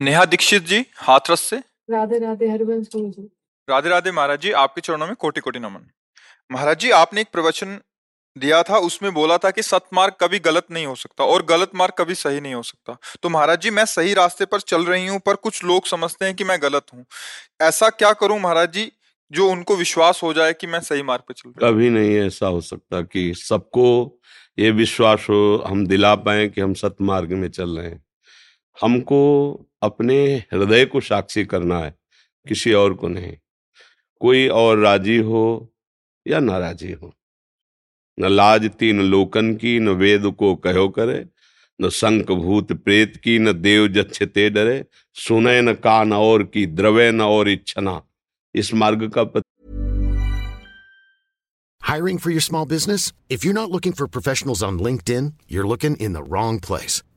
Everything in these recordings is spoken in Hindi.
नेहा दीक्षित जी हाथरस से। राधे राधे हरिवंश जी। राधे राधे महाराज जी आपके चरणों में कोटि कोटि नमन। महाराज जी आपने एक प्रवचन दिया था उसमें बोला था कि सतमार्ग कभी गलत नहीं हो सकता और गलत मार्ग कभी सही नहीं हो सकता। तो महाराज जी मैं सही रास्ते पर चल रही हूँ पर कुछ लोग समझते हैं कि मैं गलत हूँ। ऐसा क्या करूँ महाराज जी जो उनको विश्वास हो जाए कि मैं सही मार्ग पर चल रहा कभी नहीं ऐसा हो सकता कि सबको ये विश्वास हो हम दिला पाए कि हम सतमार्ग में चल रहे हैं। हमको अपने हृदय को साक्षी करना है किसी और को नहीं कोई और राज़ी हो या नाराजी हो न लाज तीन लोकन की न वेद को कहो करे न संक भूत प्रेत की न देव जच्छते डरे सुने न कान और की द्रवे न और इच्छना इस मार्ग का पत... Hiring for your small business? If you're not looking for professionals on LinkedIn, you're looking in the wrong place.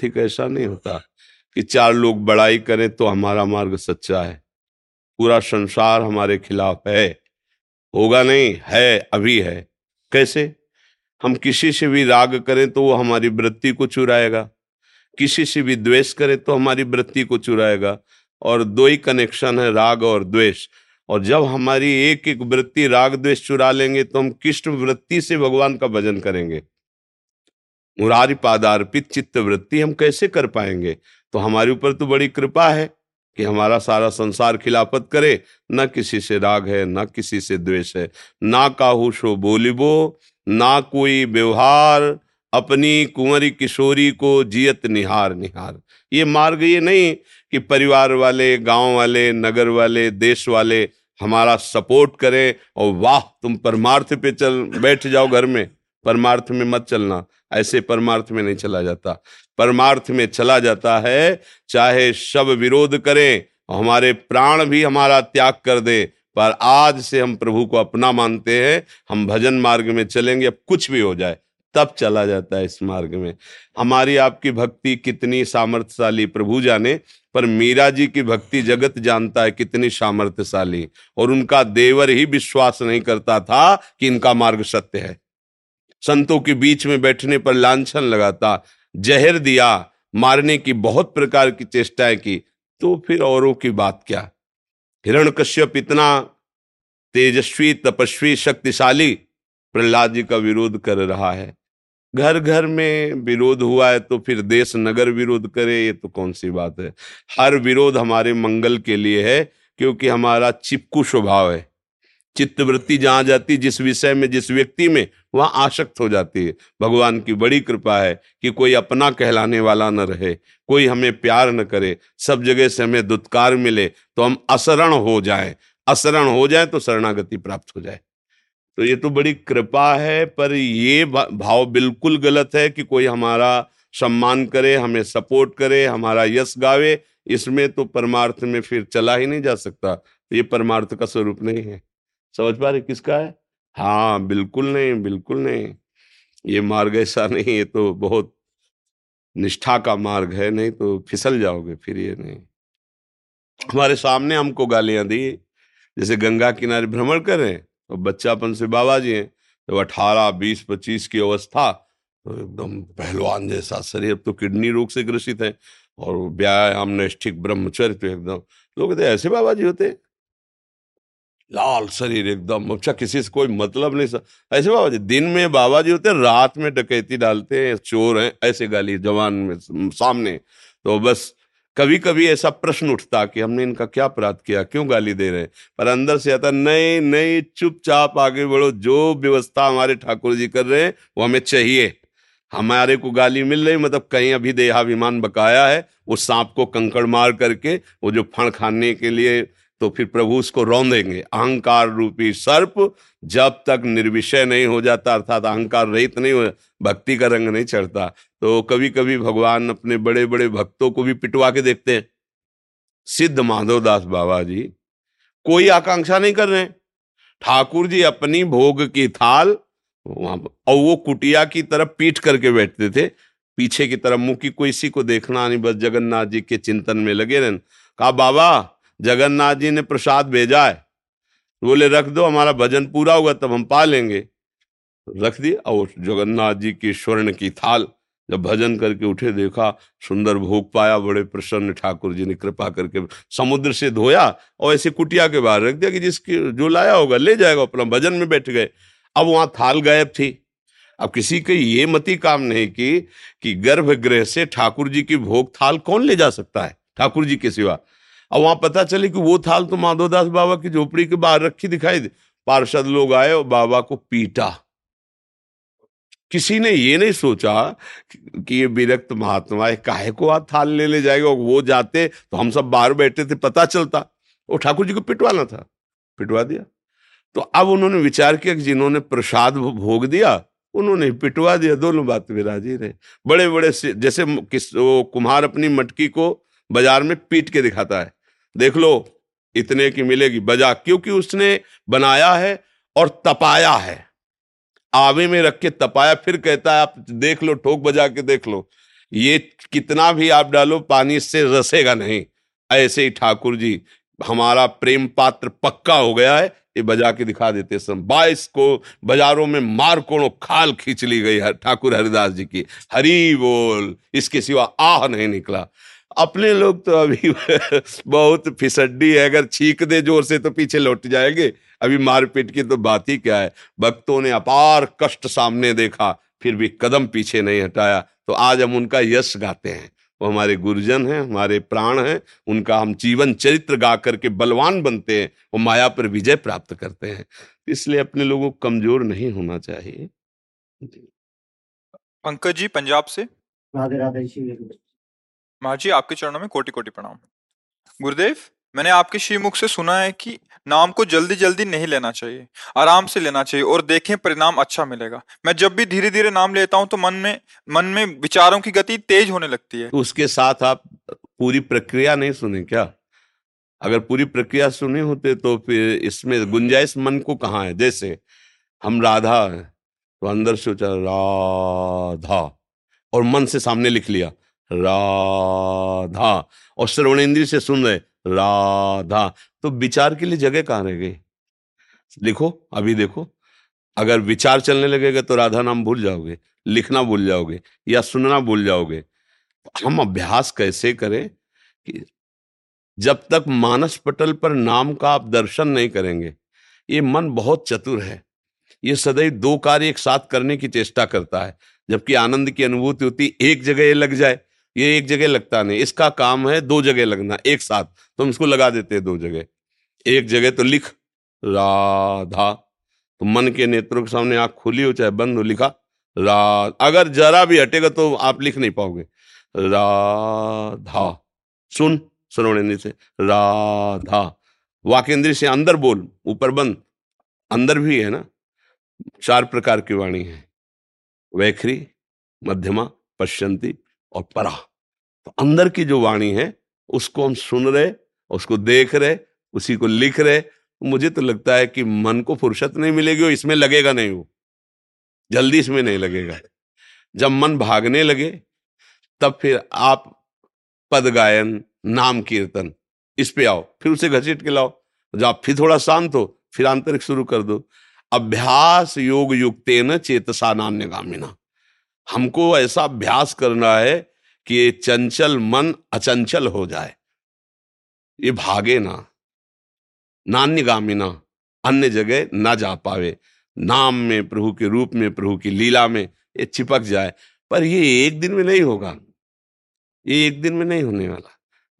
ठीक ऐसा नहीं होता कि चार लोग बड़ाई करें तो हमारा मार्ग सच्चा है। पूरा संसार हमारे खिलाफ है। होगा नहीं, है, अभी है। कैसे? हम किसी से भी राग करें तो वो हमारी वृत्ति को चुराएगा। किसी से भी द्वेष करें तो हमारी वृत्ति को चुराएगा। और दो ही कनेक्शन है, राग और द्वेष। और जब हमारी एक एक वृत्ति राग द्वेष चुरा लेंगे तो हम कृष्ण वृत्ति से भगवान का भजन करेंगे। मुरारी पादार्पित चित्त वृत्ति हम कैसे कर पाएँगे? तो हमारे ऊपर तो बड़ी कृपा है कि हमारा सारा संसार खिलाफत करे। न किसी से राग है, न किसी से द्वेष है। ना काहू शो बोलिबो, ना कोई व्यवहार। अपनी कुंवरी किशोरी को जियत निहार निहार। ये मार्ग ये नहीं कि परिवार वाले, गाँव वाले, नगर वाले, देश वाले हमारा सपोर्ट करें और वाह, तुम परमार्थ पे चल, बैठ जाओ घर में। परमार्थ में मत चलना, ऐसे परमार्थ में नहीं चला जाता। परमार्थ में चला जाता है, चाहे शब विरोध करें, हमारे प्राण भी हमारा त्याग कर दे, पर आज से हम प्रभु को अपना मानते हैं, हम भजन मार्ग में चलेंगे, अब कुछ भी हो जाए, तब चला जाता है इस मार्ग में। हमारी आपकी भक्ति कितनी सामर्थ्यशाली, प्रभु जाने, पर मीरा जी की भक्ति जगत जानता है कितनी सामर्थ्यशाली, और उनका देवर ही विश्वास नहीं करता था कि इनका मार्ग सत्य है। संतों के बीच में बैठने पर लांछन लगाता, जहर दिया, मारने की बहुत प्रकार की चेष्टाएँ की तो फिर औरों की बात क्या? हिरण कश्यप इतना तेजस्वी, तपस्वी, शक्तिशाली, प्रहलाद जी का विरोध कर रहा है। घर घर में विरोध हुआ है तो फिर देश नगर विरोध करे, ये तो कौन सी बात है? हर विरोध हमारे मंगल के लिए है, क्योंकि हमारा चिपकू स्वभाव है। चित्तवृत्ति जहाँ जाती, जिस विषय में, जिस व्यक्ति में, वहाँ आसक्त हो जाती है। भगवान की बड़ी कृपा है कि कोई अपना कहलाने वाला न रहे, कोई हमें प्यार न करे, सब जगह से हमें दुत्कार मिले तो हम असरण हो जाए। असरण हो जाए तो शरणागति प्राप्त हो जाए। तो ये तो बड़ी कृपा है, पर ये भाव बिल्कुल गलत है कि कोई हमारा सम्मान करे, हमें सपोर्ट करे, हमारा यश गावे। इसमें तो परमार्थ में फिर चला ही नहीं जा सकता। तो ये परमार्थ का स्वरूप नहीं है। समझ पा रहे किसका है? हाँ बिल्कुल नहीं बिल्कुल नहीं। ये मार्ग ऐसा नहीं ये तो बहुत निष्ठा का मार्ग है, नहीं तो फिसल जाओगे फिर ये नहीं। हमारे सामने हमको गालियाँ दी। जैसे गंगा किनारे भ्रमण कर तो बच्चापन से बाबा जी हैं। तो अठारह, बीस, पच्चीस की अवस्था तो एकदम पहलवान जैसा शरीर। अब तो किडनी रोग से ग्रसित है और व्यायाम, नैष्ठिक ब्रह्मचर्य तो एकदम। लोग कहते ऐसे बाबा जी होते लाल शरीर एकदम अच्छा किसी से कोई मतलब नहीं सर ऐसे बाबा जी, दिन में बाबा जी होते रात में डकैती डालते हैं, चोर हैं, ऐसे गाली, जवान में सामने। तो बस कभी कभी ऐसा प्रश्न उठता कि हमने इनका क्या अपराध किया, क्यों गाली दे रहे हैं? पर अंदर से आता, नहीं नहीं, चुपचाप आगे बढ़ो, जो व्यवस्था हमारे ठाकुर जी कर रहे हैं, वो हमें चाहिए। हमारे को गाली मिल रही मतलब कहीं अभी देहाभिमान बकाया है उस सांप को कंकड़ मार करके, वो जो फण खाने के लिए तो फिर प्रभु उसको रौंदेंगे। अहंकार रूपी सर्प जब तक निर्विषय नहीं हो जाता, अर्थात अहंकार रहित नहीं हो, भक्ति का रंग नहीं चढ़ता। तो कभी कभी भगवान अपने बड़े बड़े भक्तों को भी पिटवा के देखते हैं। सिद्ध माधवदास बाबा जी, कोई आकांक्षा नहीं कर रहे ठाकुर जी अपनी भोग की थाल, वहाँ और वो कुटिया की तरफ़ पीट करके बैठते थे। पीछे की तरफ़ मुँह की कोई इसी को देखना नहीं, बस जगन्नाथ जी के चिंतन में लगे रहन। कहा, बाबा जगन्नाथ जी ने प्रसाद भेजा है। बोले, रख दो, हमारा भजन पूरा होगा, तब हम पा लेंगे। रख दिए, और जगन्नाथ जी की स्वर्ण की थाल जब भजन करके उठे, देखा, सुंदर भोग पाया, बड़े प्रसन्न ठाकुर जी ने कृपा करके समुद्र से धोया, और ऐसे कुटिया के बाहर रख दिया कि जिसकी, जो लाया होगा, ले जाएगा, अपना भजन में बैठ गए। अब वहाँ थाल गायब थी। अब किसी के ये मती काम नहीं की, कि गर्भगृह से ठाकुर जी की भोग थाल कौन ले जा सकता है, ठाकुर जी के सिवा। और वहाँ पता चले कि वो थाल तो माधोदास बाबा की झोपड़ी के बाहर रखी दिखाई दे। पार्षद लोग आए और बाबा को पीटा। किसी ने ये नहीं सोचा कि ये विरक्त महात्मा है काहे को आज थाल ले ले जाएगा वो जाते तो हम सब बाहर बैठे थे, पता चलता। वो ठाकुर जी को पिटवाना था, पिटवा दिया। तो अब उन्होंने विचार किया कि जिन्होंने प्रसाद भोग दिया, उन्होंने पिटवा दिया। दोनों बात विराजी रहे। बड़े बड़े जैसे किस, वो कुम्हार अपनी मटकी को बाज़ार में पीट के दिखाता है। देख लो, इतने की मिलेगी। बजा, क्योंकि उसने बनाया है और तपाया है। आवे में रख के तपाया, फिर कहता है, आप देख लो, ठोक बजा के देख लो। ये कितना भी आप डालो, पानी इससे रसेगा नहीं। ऐसे ही ठाकुर जी, हमारा प्रेम पात्र पक्का हो गया है। ये बजा के दिखा देते सब। बाईस को बाजारों में मार कोणों खाल खींच ली गई है ठाकुर हरिदास जी की। हरी बोल, इसके सिवा आह नहीं निकला। अपने लोग तो अभी बहुत फिसड्डी है। अगर छीक दे ज़ोर से तो पीछे लौट जाएँगे। अभी मारपीट की तो बात ही क्या है? भक्तों ने अपार कष्ट सामने देखा फिर भी कदम पीछे नहीं हटाया। तो आज हम उनका यश गाते हैं। वो हमारे गुरुजन हैं हमारे प्राण हैं उनका हम जीवन चरित्र गा करके बलवान बनते हैं वो माया पर विजय प्राप्त करते हैं। इसलिए अपने लोगों को कमज़ोर नहीं होना चाहिए। पंकज जी पंजाब से? राधे राधे महाराज आपके चरणों में कोटि कोटि प्रणाम। गुरुदेव, मैंने आपके श्रीमुख से सुना है कि नाम को जल्दी जल्दी नहीं लेना चाहिए, आराम से लेना चाहिए और देखें परिणाम अच्छा मिलेगा। मैं जब भी धीरे धीरे नाम लेता हूँ तो मन में मन में विचारों की गति तेज होने लगती है। तो उसके साथ आप पूरी प्रक्रिया नहीं सुने क्या? अगर पूरी प्रक्रिया सुने होते तो फिर इसमें गुंजाइश मन को कहाँ है? जैसे हम राधा तो अंदर से राधा, और मन से सामने लिख लिया। राधा। और श्रवण इंद्री से सुन रहे, राधा। तो विचार के लिए जगह कहाँ रह गई? लिखो, अभी देखो। अगर विचार चलने लगेगा तो राधा नाम भूल जाओगे, लिखना भूल जाओगे, या सुनना भूल जाओगे। हम अभ्यास कैसे करें कि जब तक मानस पटल पर नाम का आप दर्शन नहीं करेंगे, ये मन बहुत चतुर है। ये सदैव दो कार्य एक साथ करने की चेष्टा करता है, जबकि आनंद की अनुभूति होती, एक जगह ये लग जाए ये एक जगह लगता नहीं, इसका काम है दो जगह लगना, एक साथ। तो हम इसको लगा देते हैं दो जगह। एक जगह तो लिख, राधा। तो मन के नेत्रों के सामने आँख खुली हो, चाहे बंद हो, लिखा, रा, अगर जरा भी हटेगा तो आप लिख नहीं पाओगे। राधा। सुन श्रवण से। राधा। वाकेंद्री से अंदर बोल, ऊपर बंद। अंदर भी है ना? चार प्रकार की वाणी है। वैखरी, मध्यमा, पश्यंती और परा तो अंदर की जो वाणी है, उसको हम सुन रहे, उसको देख रहे, उसी को लिख रहे। मुझे तो लगता है कि मन को फुर्सत नहीं मिलेगी और इसमें लगेगा नहीं वो। जल्दी इसमें नहीं लगेगा। जब मन भागने लगे, तब फिर आप पद गायन, नाम कीर्तन, इस पे आओ, फिर उसे घसीट के लाओ। जब आप फिर थोड़ा शांत हो, फिर आंतरिक शुरू कर दो। अभ्यास योग युक्त न चेतसा नान्यगामिना हमको ऐसा अभ्यास करना है कि ये चंचल मन अचंचल हो जाए। ये भागे ना नान्यगामिना अन्य जगह ना जा पावे। नाम में प्रभु के रूप में, प्रभु की लीला में ये चिपक जाए। पर ये एक दिन में नहीं होगा। ये एक दिन में नहीं होने वाला।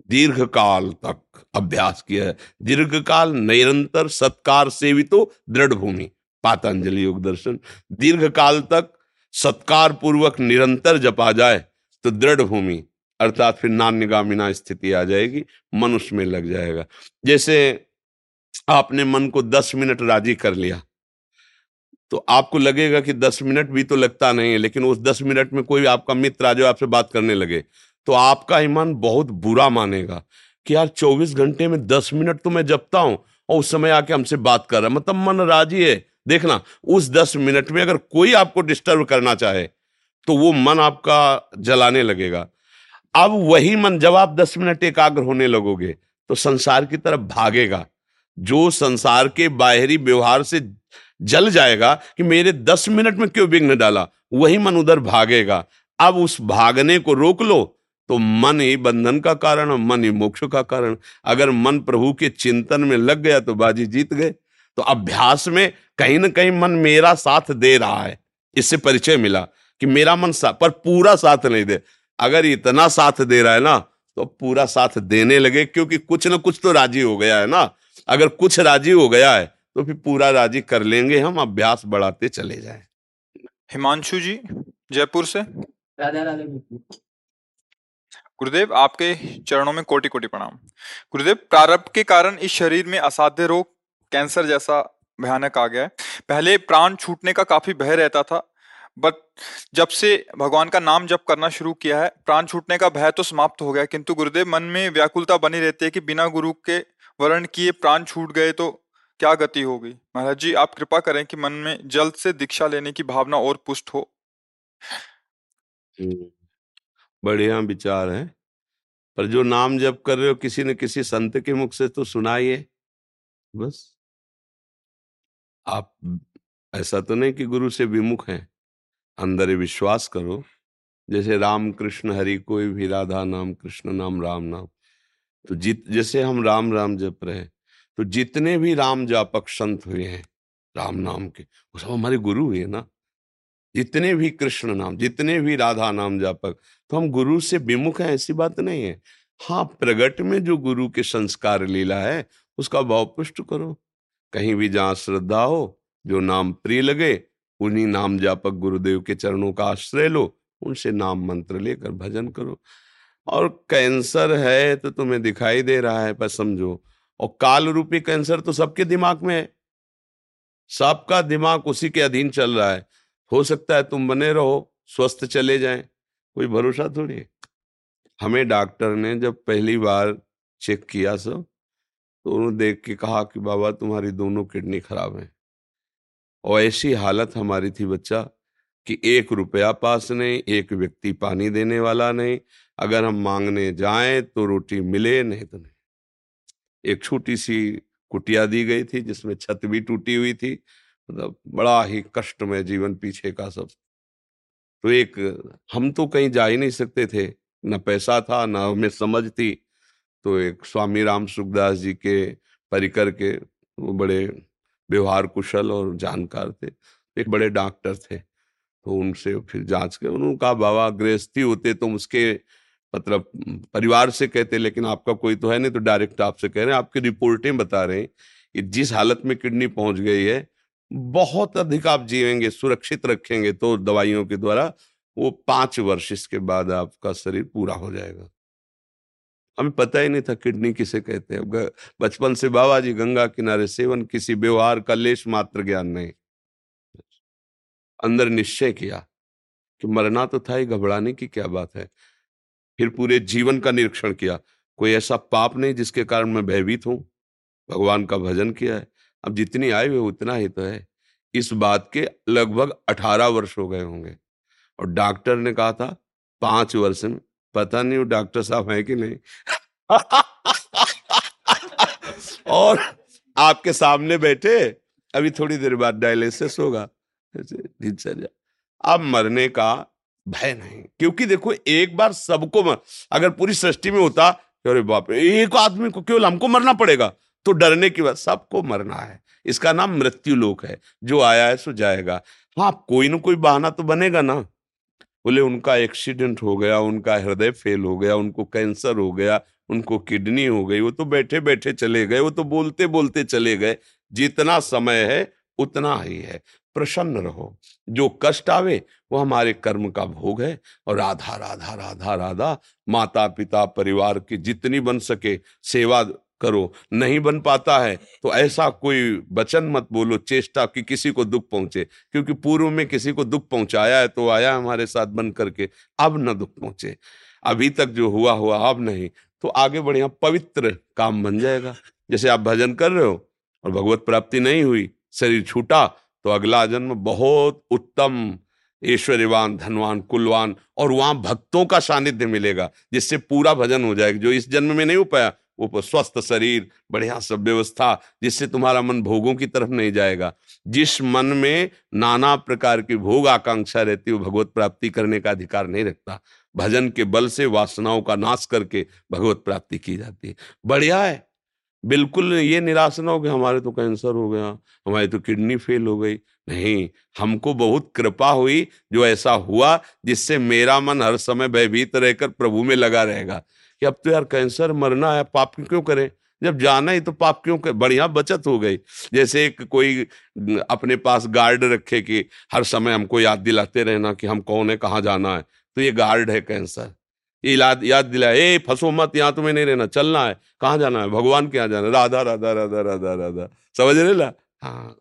दीर्घ काल तक अभ्यास किया है। दीर्घ काल निरंतर सत्कार सेवितो दृढ़ भूमि, पातंजलि योग दर्शन। दीर्घ काल तक सत्कार पूर्वक निरंतर जपा जाए तो दृढ़ भूमि, अर्थात फिर नान्यगामिना स्थिति आ जाएगी, मनुष्य में लग जाएगा। जैसे आपने मन को दस मिनट राज़ी कर लिया तो आपको लगेगा कि दस मिनट भी तो लगता नहीं है, लेकिन उस दस मिनट में कोई आपका मित्र आ जाए, आपसे बात करने लगे तो आपका ईमान बहुत बुरा मानेगा कि यार चौबीस घंटे में दस मिनट तो मैं जपता हूँ, और उस समय आके हमसे बात कर रहा मतलब मन राज़ी है देखना, उस दस मिनट में अगर कोई आपको डिस्टर्ब करना चाहे तो वो मन आपका जलाने लगेगा। अब वही मन जब आप दस मिनट एकाग्र होने लगोगे तो संसार की तरफ़ भागेगा। जो संसार के बाहरी व्यवहार से जल जाएगा कि मेरे दस मिनट में क्यों विघ्न डाला, वही मन उधर भागेगा। अब उस भागने को रोक लो तो मन ही बंधन का कारण और मन ही मोक्ष का कारण। अगर मन प्रभु के चिंतन में लग गया तो बाजी जीत गए। तो अभ्यास में कहीं ना कहीं मन मेरा साथ दे रहा है। इससे परिचय मिला कि मेरा मन साथ पर पूरा साथ नहीं दे। अगर इतना साथ दे रहा है ना तो पूरा साथ देने लगे क्योंकि कुछ ना कुछ तो राज़ी हो गया है ना। अगर कुछ राज़ी हो गया है तो फिर पूरा राज़ी कर लेंगे हम अभ्यास बढ़ाते चले जाए। हिमांशु जी जयपुर से। राधा राधा गुरुदेव आपके चरणों में कोटि कोटि प्रणाम। गुरुदेव प्रारब्ध के कारण इस शरीर में असाध्य रोग कैंसर जैसा भयानक आ गया है। पहले प्राण छूटने का काफ़ी भय रहता था बट जब से भगवान का नाम जप करना शुरू किया है प्राण छूटने का भय तो समाप्त हो गया किंतु गुरुदेव मन में व्याकुलता बनी रहती है कि बिना गुरु के वर्ण किए प्राण छूट गए तो क्या गति होगी? महाराज जी आप कृपा करें कि मन में जल्द से दीक्षा लेने की भावना और पुष्ट हो। हम्म, बढ़िया विचार है। पर जो नाम जप कर रहे हो किसी न किसी संत के मुख से तो सुनाइए बस। आप ऐसा तो नहीं कि गुरु से विमुख हैं। अंदर विश्वास करो। जैसे राम कृष्ण हरि कोई भी राधा नाम, कृष्ण नाम, राम नाम। तो जित, जैसे हम राम राम जप रहे तो जितने भी राम जापक संत हुए हैं, राम नाम के, वो सब हमारे गुरु हुए ना। जितने भी कृष्ण नाम, जितने भी राधा नाम जापक तो हम गुरु से विमुख हैं, ऐसी बात नहीं है। हाँ प्रगट में जो गुरु के संस्कार लीला है, उसका भाव पुष्ट करो। कहीं भी जहाँ श्रद्धा हो, जो नाम प्रिय लगे, उन्हीं नाम जापक गुरुदेव के चरणों का आश्रय लो, उनसे नाम मंत्र लेकर भजन करो। और कैंसर है तो तुम्हें दिखाई दे रहा है, पर समझो। और काल रूपी कैंसर तो सबके दिमाग में है। सबका दिमाग उसी के अधीन चल रहा है। हो सकता है तुम बने रहो, स्वस्थ चले जाएँ, कोई भरोसा थोड़ी हमें डॉक्टर ने जब पहली बार चेक किया सब तो उन्होंने देख के कहा कि, बाबा, तुम्हारी दोनों किडनी खराब है। और ऐसी हालत हमारी थी बच्चा कि एक रुपया पास नहीं, एक व्यक्ति पानी देने वाला नहीं। अगर हम मांगने जाएँ तो रोटी मिले, नहीं तो नहीं। एक छोटी सी कुटिया दी गई थी जिसमें छत भी टूटी हुई थी मतलब बड़ा ही कष्ट में जीवन पीछे का सब। तो एक, हम तो कहीं जा ही नहीं सकते थे। न पैसा था, न हमें समझ थी तो एक स्वामी राम सुखदास जी के परिकर के वो बड़े व्यवहार कुशल और जानकार थे, एक बड़े डॉक्टर थे। तो उनसे फिर जाँच कर उन्होंने कहा बाबा गृहस्थी होते तुम उसके मतलब परिवार से कहते, लेकिन आपका कोई तो है नहीं तो डायरेक्ट आपसे कह रहे हैं, आपकी रिपोर्टें बता रहे हैं कि जिस हालत में किडनी पहुँच गई है, बहुत अधिक आप जीवेंगे सुरक्षित रखेंगे तो दवाइयों के द्वारा वो पाँच वर्ष इसके बाद आपका शरीर पूरा हो जाएगा। हमें पता ही नहीं था किडनी किसे कहते हैं। बचपन से बाबा जी गंगा किनारे सेवन, किसी व्यवहार का लेश मात्र ज्ञान नहीं। अंदर निश्चय किया कि मरना तो था ही, घबराने की क्या बात है। फिर पूरे जीवन का निरीक्षण किया। कोई ऐसा पाप नहीं जिसके कारण मैं भयभीत हूँ। भगवान का भजन किया है। अब जितनी आयु है, उतना ही तो है। इस बात के लगभग अठारह वर्ष हो गए होंगे। और डॉक्टर ने कहा था, पाँच वर्ष में पता नहीं वो डॉक्टर साहब है कि नहीं। और आपके सामने बैठे, अभी थोड़ी देर बाद डायलिसिस होगा। दिनचर्या अब मरने का भय नहीं, क्योंकि देखो एक बार सबको मर अगर पूरी सृष्टि में होता अरे बाप एक आदमी को केवल हमको मरना पड़ेगा। तो डरने की बात, सबको मरना है। इसका नाम मृत्यु लोक है। जो आया है सो जाएगा। हाँ कोई ना कोई बहाना तो बनेगा ना। बोले, उनका एक्सीडेंट हो गया, उनका हृदय फेल हो गया, उनको कैंसर हो गया, उनको किडनी हो गई, वो तो बैठे बैठे चले गए, वो तो बोलते बोलते चले गए। जितना समय है, उतना ही है। प्रसन्न रहो। जो कष्ट आवे, वो हमारे कर्म का भोग है। और राधा राधा राधा राधा माता पिता परिवार की जितनी बन सके सेवा करो, नहीं बन पाता है तो ऐसा कोई वचन मत बोलो, चेष्टा कि किसी को दुख पहुँचे, क्योंकि पूर्व में किसी को दुख पहुँचाया है तो आया हमारे साथ बन करके, अब न दुख पहुँचे। अभी तक जो हुआ हुआ, अब नहीं तो आगे बढ़िया पवित्र काम बन जाएगा। जैसे आप भजन कर रहे हो, और भगवत प्राप्ति नहीं हुई, शरीर छूटा तो अगला जन्म बहुत उत्तम, ऐश्वर्यवान, धनवान, कुलवान, और वहाँ भक्तों का सानिध्य मिलेगा, जिससे पूरा भजन हो जाएगा, जो इस जन्म में नहीं हो पाया वो स्वस्थ शरीर, बढ़िया सब व्यवस्था, जिससे तुम्हारा मन भोगों की तरफ़ नहीं जाएगा। जिस मन में नाना प्रकार की भोग आकांक्षा रहती है भगवत प्राप्ति करने का अधिकार नहीं रखता। भजन के बल से वासनाओं का नाश करके भगवत प्राप्ति की जाती है। बढ़िया है। बिल्कुल ये निराश ना हो कि हमारे तो कैंसर हो गया, हमारी तो किडनी फेल हो गई। नहीं, हमको बहुत कृपा हुई जो ऐसा हुआ जिससे मेरा मन हर समय भयभीत रहकर प्रभु में लगा रहेगा। कि अब तो यार कैंसर मरना है, पाप क्यों करें? जब जाना ही तो पाप क्यों कर? बढ़िया बचत हो गई। जैसे एक कोई अपने पास गार्ड रखे कि हर समय हमको याद दिलाते रहना कि हम कौन है, कहाँ जाना है? तो ये गार्ड है कैंसर। याद याद दिला ए फंसो मत यहाँ तुम्हें नहीं रहना चलना है कहाँ जाना है भगवान के यहाँ जाना है राधा राधा राधा राधा राधा समझ रहे ला हाँ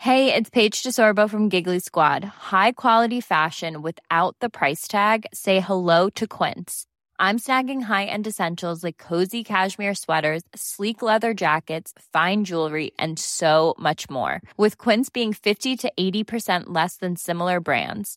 Hey, it's Paige DeSorbo from Giggly Squad. High quality fashion without the price tag. Say hello to Quince. I'm snagging high-end essentials like cozy cashmere sweaters, sleek leather jackets, fine jewelry, and so much more. With Quince being 50 to 80% less than similar brands